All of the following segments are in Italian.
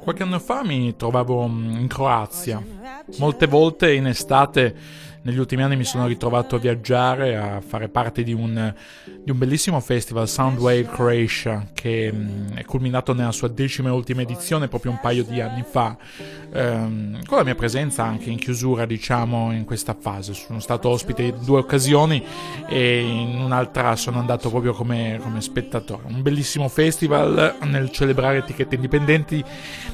Qualche anno fa mi trovavo mm, in Croazia. Molte volte in estate negli ultimi anni mi sono ritrovato a viaggiare, a fare parte di un, di un bellissimo festival, Soundwave Croatia, che mh, mm, è culminato nella sua decima e ultima edizione proprio un paio di anni fa, ehm, con la mia presenza anche in chiusura, diciamo, in questa fase. Sono stato ospite in due occasioni e in un'altra sono andato proprio come, come spettatore. Un bellissimo festival nel celebrare etichette indipendenti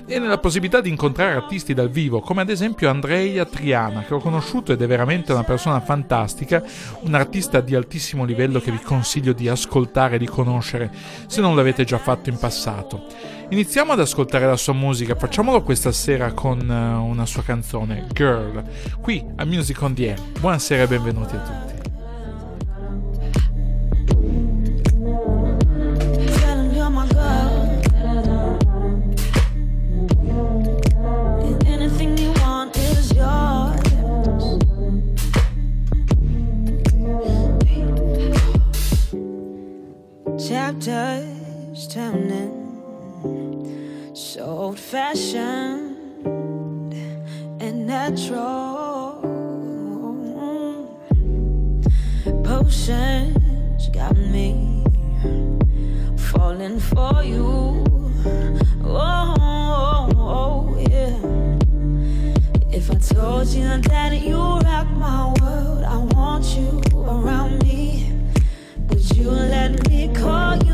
e nella possibilità di incontrare artisti dal vivo, come ad esempio Andrea Triana, che ho conosciuto ed è veramente veramente una persona fantastica, un artista di altissimo livello che vi consiglio di ascoltare e di conoscere se non l'avete già fatto in passato. Iniziamo ad ascoltare la sua musica, facciamolo questa sera con eh, una sua canzone, Girl, qui a Music on the Air. Buonasera e benvenuti a tutti. Chapters turning so old fashioned and natural. Potions got me falling for you. Oh, oh, oh yeah. If I told you that you rock my world, I want you around me. Would you let me call you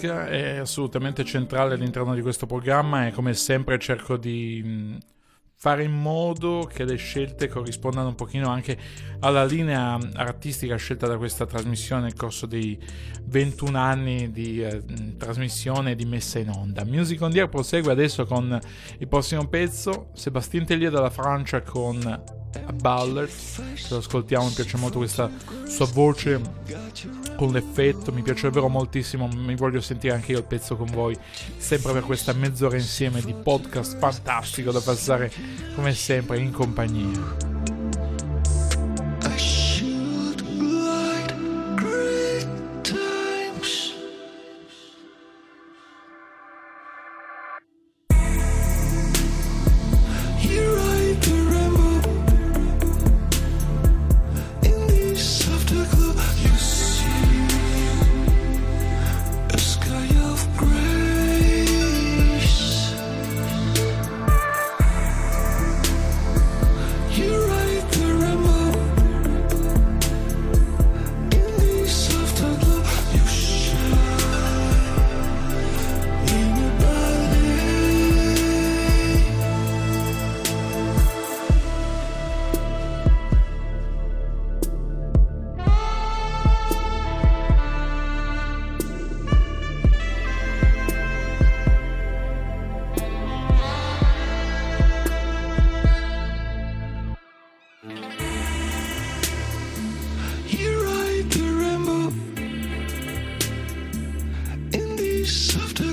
musica è assolutamente centrale all'interno di questo programma e come sempre cerco di fare in modo che le scelte corrispondano un pochino anche alla linea artistica scelta da questa trasmissione nel corso dei 21 anni di eh, trasmissione e di messa in onda. Music on the Air prosegue adesso con il prossimo pezzo, Sebastien Tellier dalla Francia con a Ballard. Se lo ascoltiamo mi piace molto questa sua voce con l'effetto, mi piace davvero moltissimo, mi voglio sentire anche io il pezzo con voi, sempre per questa mezz'ora insieme di podcast fantastico da passare come sempre in compagnia. softer.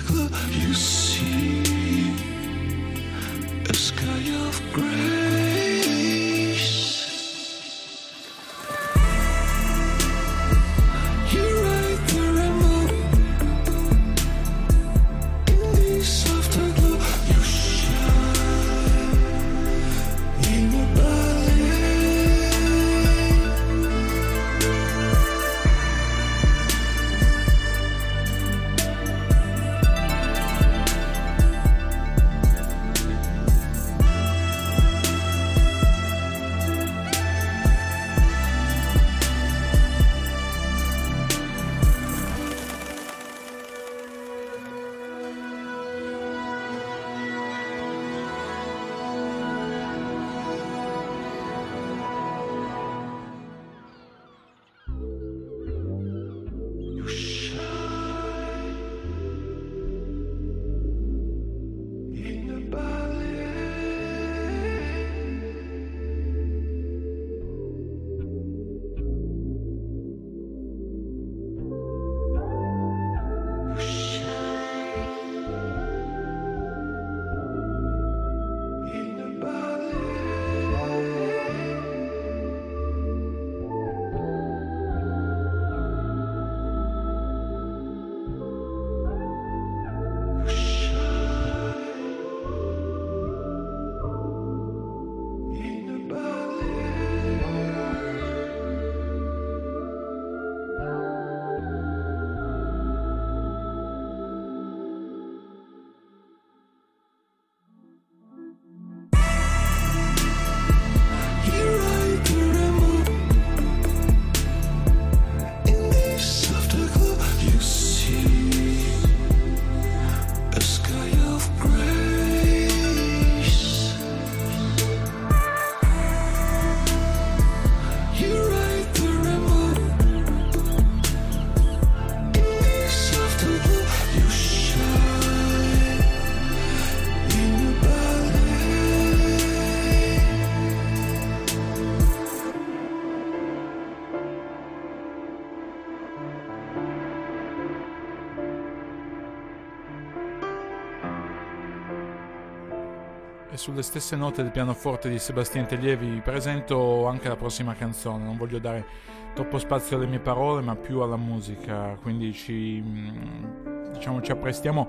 Sulle stesse note del pianoforte di Sebastian Teglievi vi presento anche la prossima canzone. Non voglio dare troppo spazio alle mie parole, ma più alla musica, quindi ci, mm, diciamo, ci apprestiamo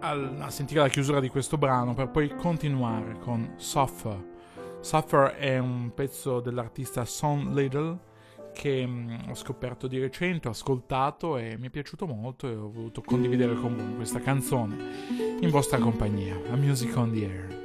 a sentire la chiusura di questo brano per poi continuare con Suffer. Suffer è un pezzo dell'artista Son Little che mm, ho scoperto di recente, ho ascoltato e mi è piaciuto molto e ho voluto condividere con voi questa canzone in vostra compagnia, A Music on the Air.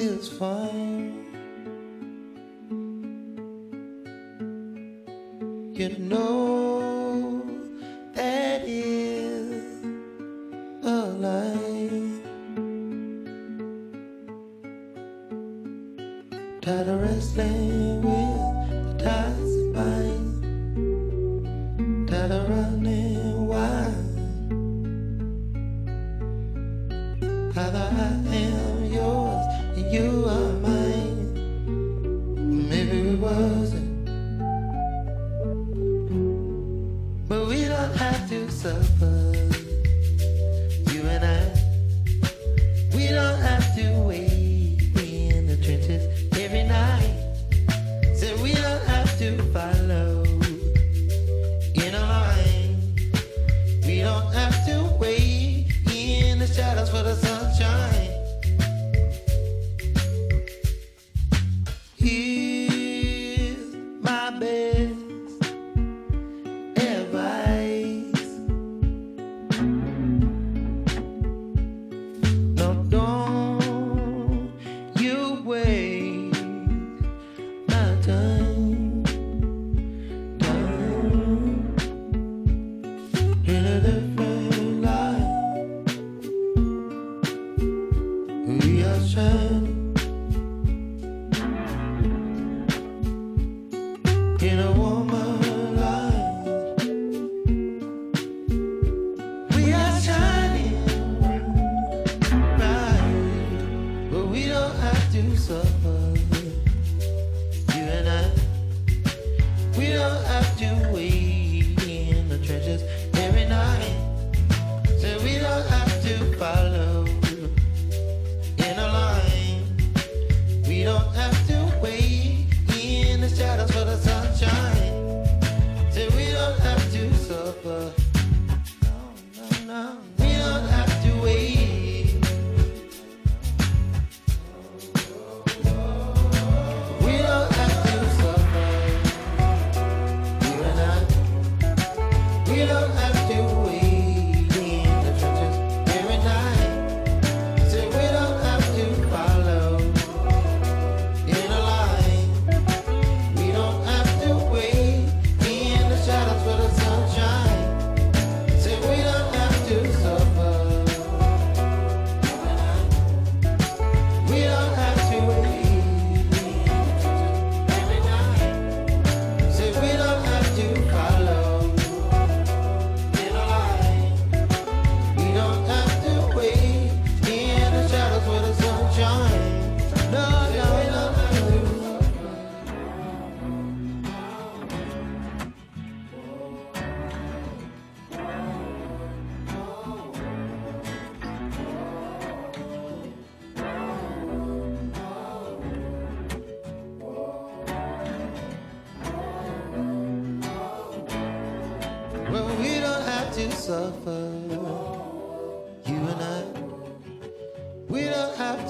is fine. You know.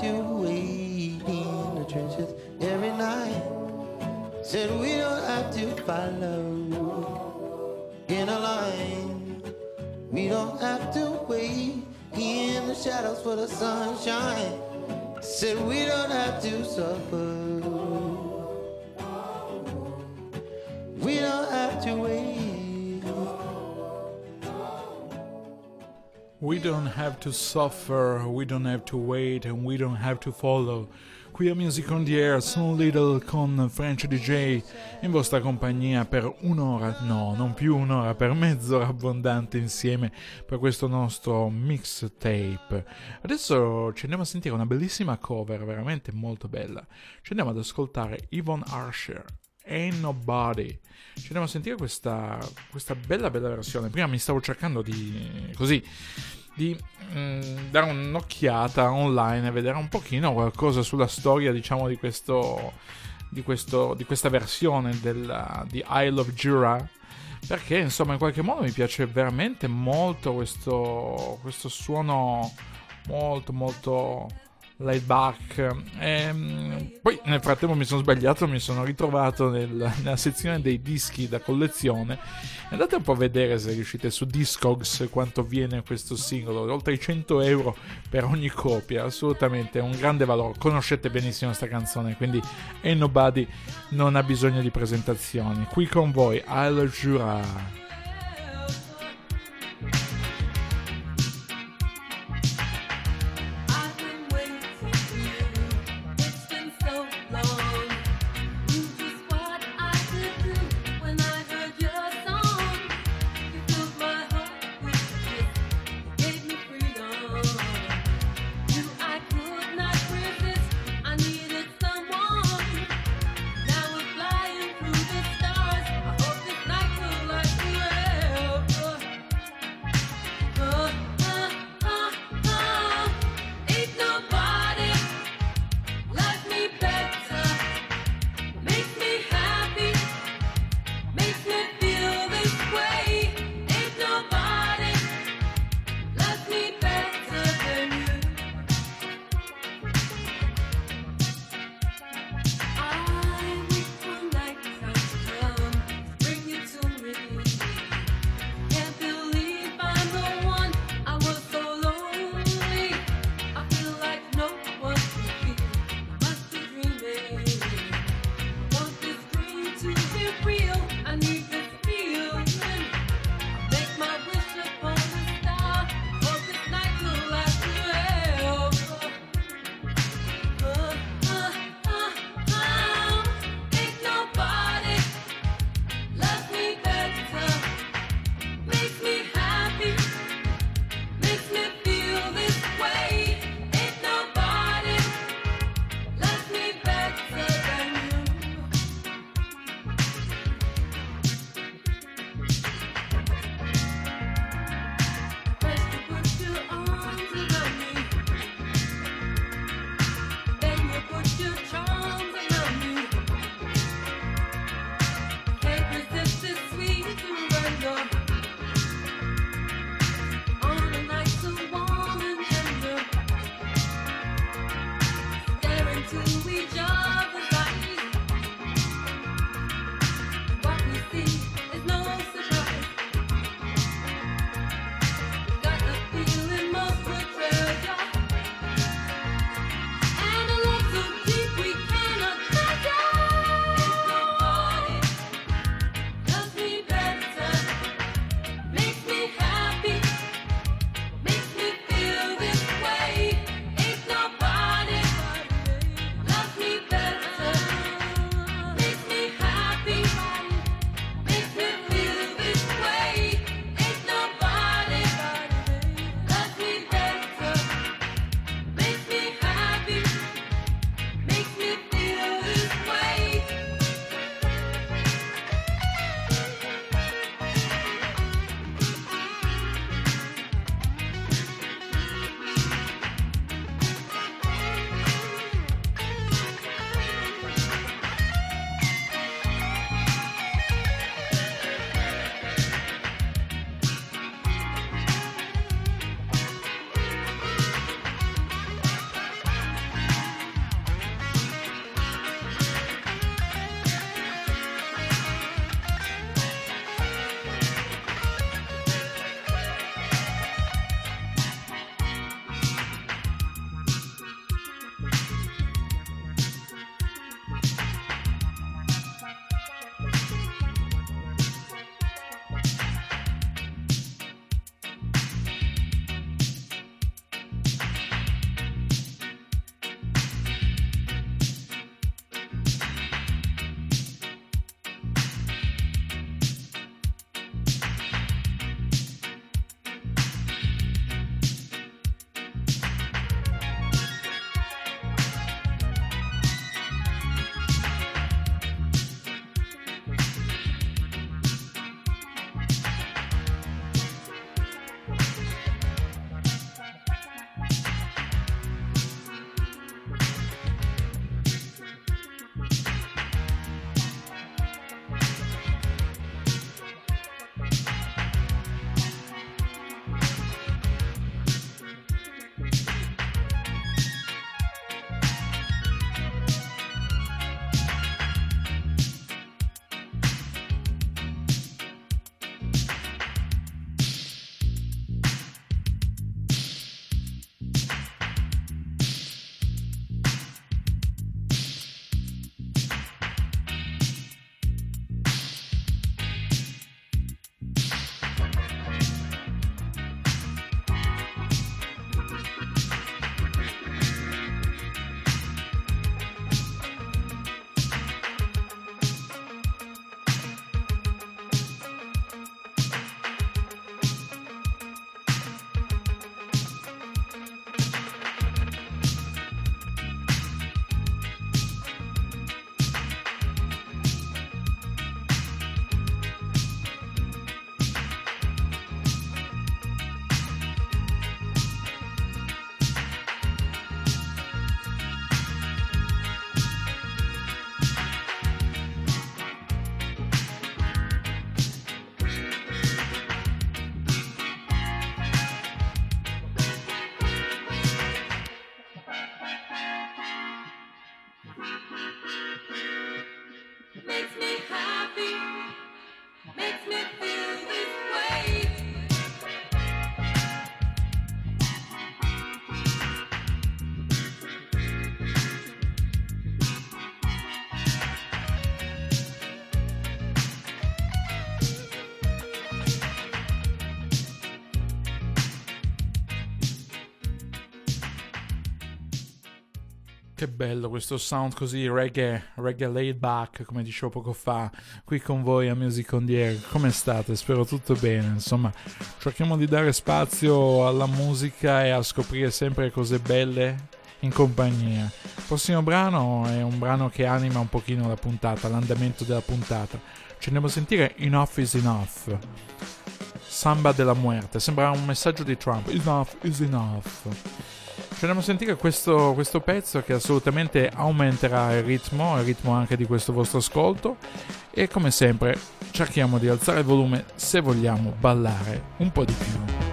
left you waiting in the trenches every night. Said we don't have to follow in a line. We don't have to wait in the shadows for the sunshine. Said we don't have to suffer. We don't have to wait, and we don't have to follow. qui a Music on the Air, Soon Little con French DJ in vostra compagnia per un'ora, no, non più un'ora, per mezz'ora abbondante insieme per questo nostro mixtape. Adesso ci andiamo a sentire una bellissima cover, veramente molto bella. Ci andiamo ad ascoltare Yvonne Archer. Ain't Nobody. Ci andiamo a sentire questa, questa bella bella versione. Prima mi stavo cercando di così di mh, mm, dare un'occhiata online e vedere un pochino qualcosa sulla storia, diciamo, di questo di, questo, di questa versione della, di Isle of Jura perché insomma in qualche modo mi piace veramente molto questo, questo suono molto molto laid back. E, ehm, poi nel frattempo mi sono sbagliato, mi sono ritrovato nel, nella sezione dei dischi da collezione. Andate un po' a vedere se riuscite su Discogs quanto viene questo singolo, oltre i 100 euro per ogni copia, assolutamente un grande valore. Conoscete benissimo questa canzone, quindi Ain't Nobody non ha bisogno di presentazioni. Qui con voi, I'll Jura. Che bello questo sound così reggae, reggae laid back, come dicevo poco fa, qui con voi a Music on the Air. Come state? Spero tutto bene. Insomma, cerchiamo di dare spazio alla musica e a scoprire sempre cose belle in compagnia. Il prossimo brano è un brano che anima un pochino la puntata, l'andamento della puntata. Ci andiamo a sentire Enough is Enough. Samba della muerte. Sembra un messaggio di Trump. Enough is enough. Ci andiamo a sentire questo, questo, pezzo che assolutamente aumenterà il ritmo, il ritmo anche di questo vostro ascolto e come sempre cerchiamo di alzare il volume se vogliamo ballare un po' di più.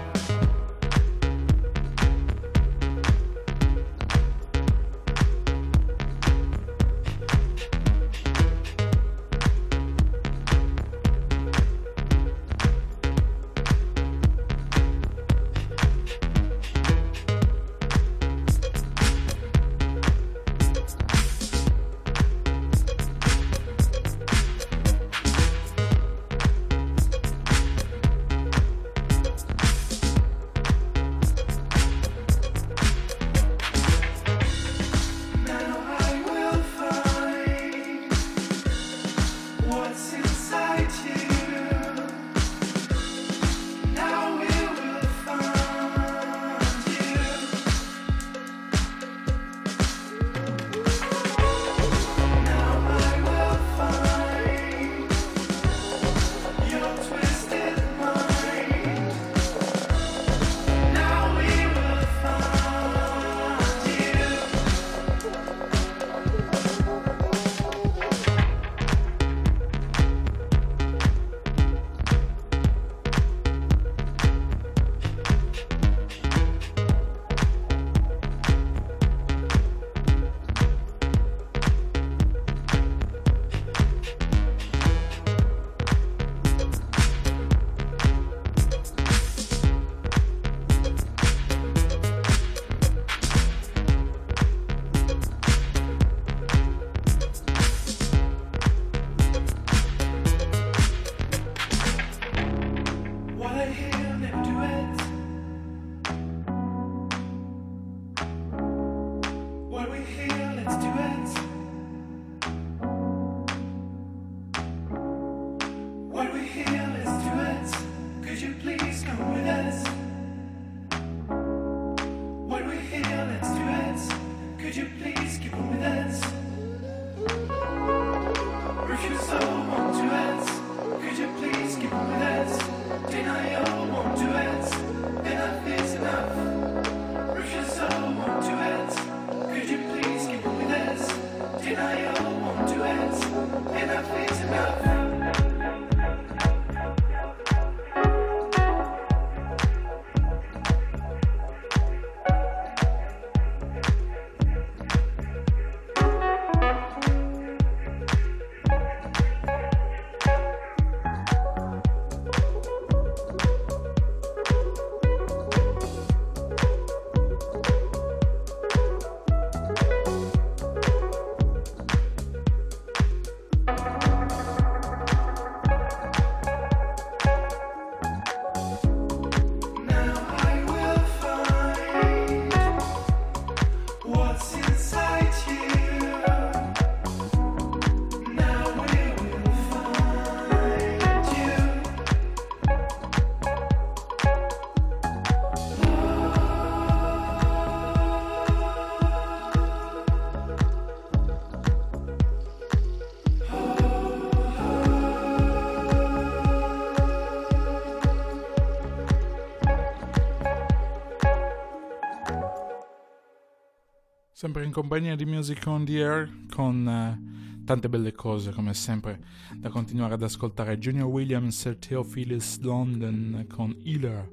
Sempre in compagnia di Music on the Air con uh, tante belle cose come sempre da continuare ad ascoltare. Junior Williams e Theophilus London con Healer.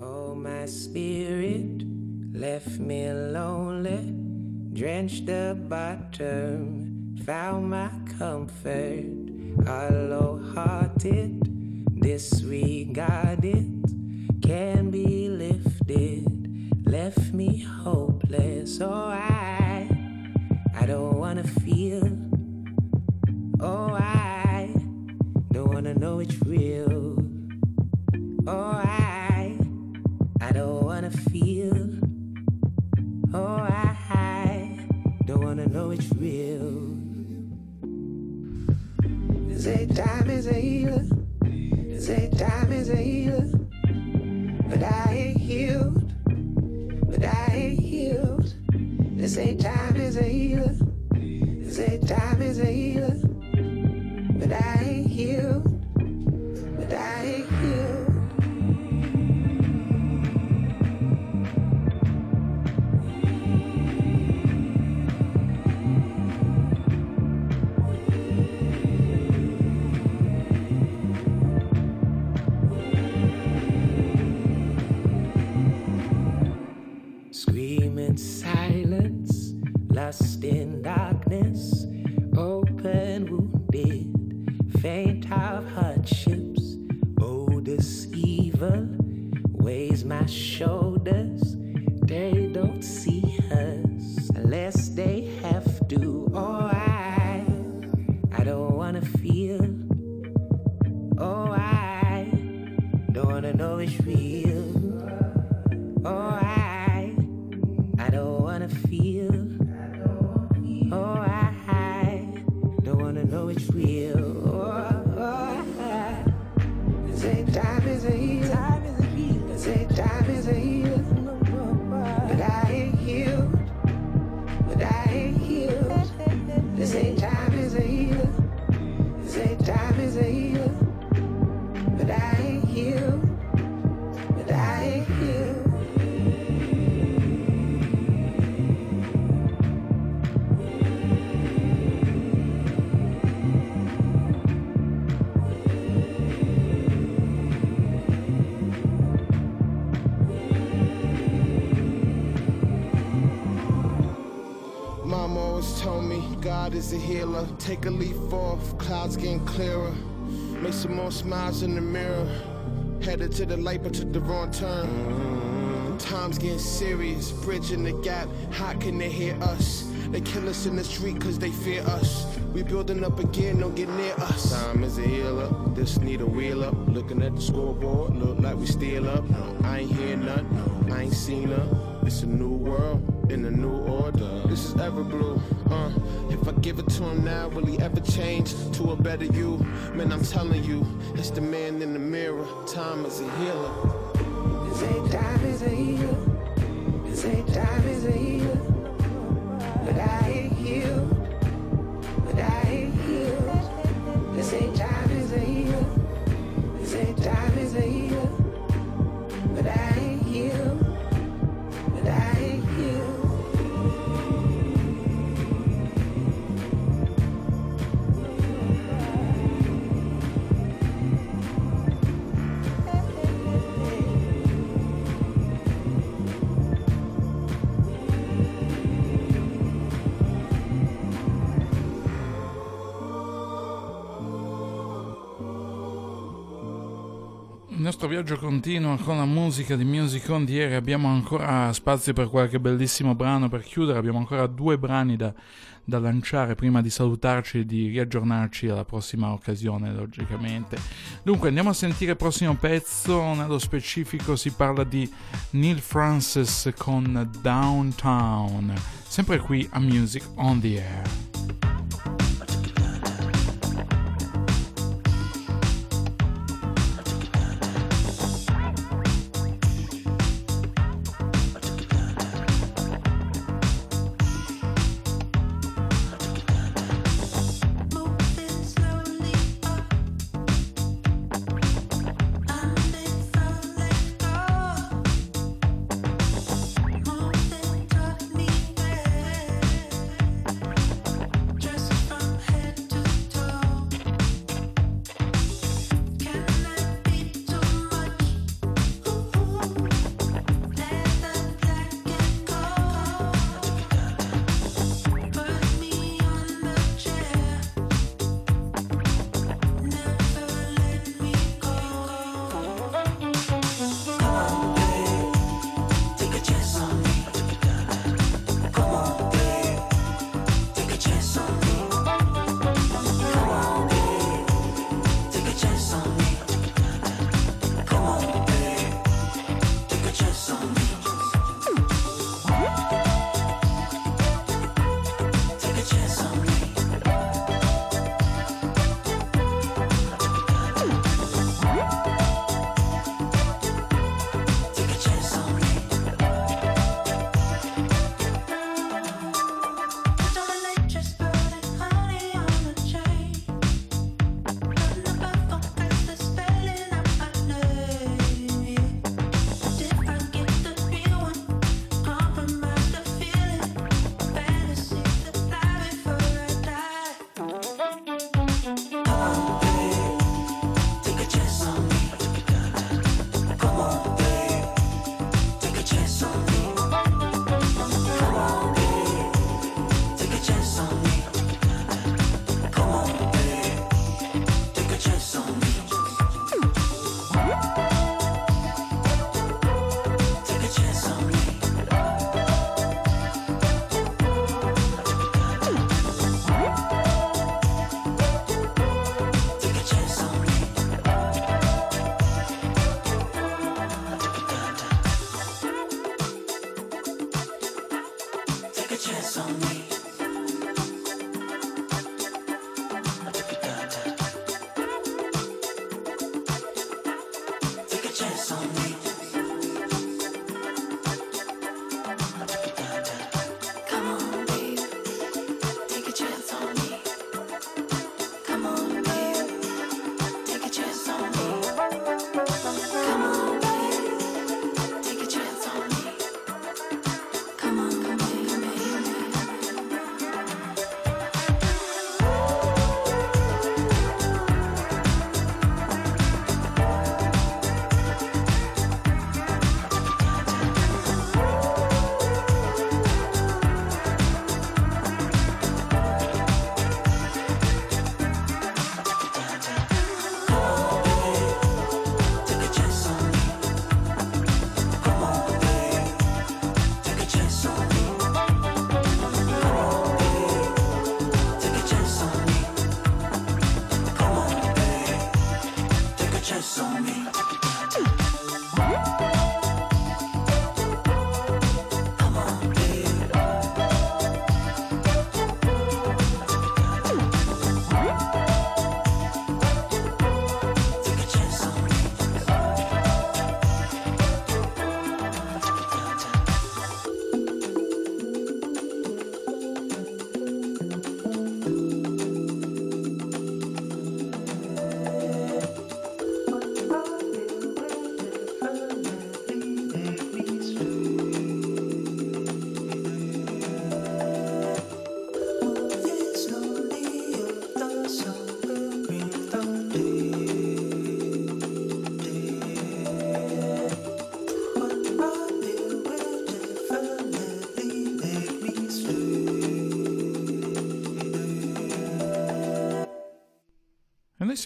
Oh my spirit left me lonely drenched the bottom found my comfort hollow hearted disregarded can be hopeless. Oh, I, weighs my shoulders. They don't see us unless they have is a healer. Take a leaf off, clouds getting clearer. Make some more smiles in the mirror. Headed to the light, but took the wrong turn. Time's getting serious, bridging the gap. How can they hear us? They kill us in the street cause they fear us. We building up again, don't get near us. Time is a healer, this need a wheel up. Looking at the scoreboard, look like we steal up. I ain't hear nothing, I ain't seen her. It's a new world, in a new order. This is ever blue, uh. If I give it to him now, will he ever change to a better you? Man, I'm telling you, it's the man in the mirror. Time is a healer. Time is a healer. Time is a healer. But I ain't healed. Nostro viaggio continua con la musica di Music on the Air. Abbiamo ancora spazio per qualche bellissimo brano per chiudere. Abbiamo ancora due brani da, da lanciare prima di salutarci e di riaggiornarci alla prossima occasione, logicamente. Dunque, andiamo a sentire il prossimo pezzo. Nello specifico si parla di Neil Francis con Downtown. Sempre qui a Music on the Air.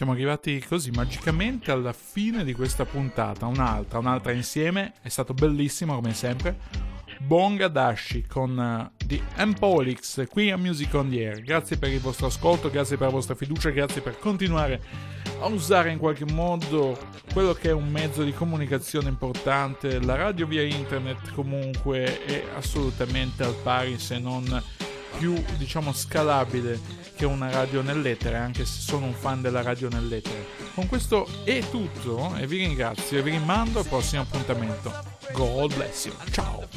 Siamo arrivati così magicamente alla fine di questa puntata. Un'altra, un'altra insieme. È stato bellissimo come sempre. Bonga Dashi con The Empolix qui a Music on the Air. Grazie per il vostro ascolto, grazie per la vostra fiducia, grazie per continuare a usare in qualche modo quello che è un mezzo di comunicazione importante. La radio via internet comunque è assolutamente al pari se non più diciamo scalabile che una radio nell'etere, anche se sono un fan della radio nell'etere. Con questo è tutto e vi ringrazio e vi rimando al prossimo appuntamento. God bless you. Ciao.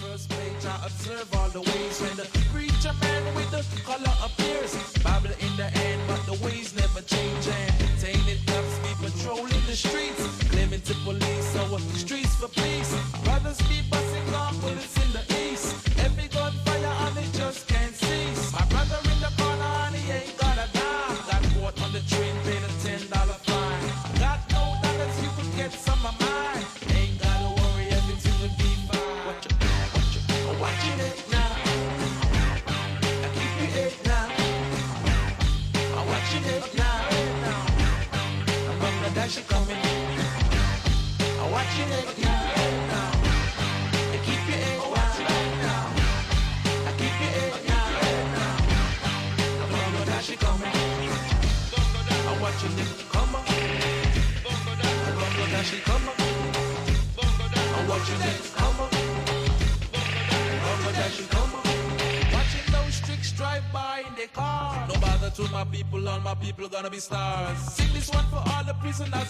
reason I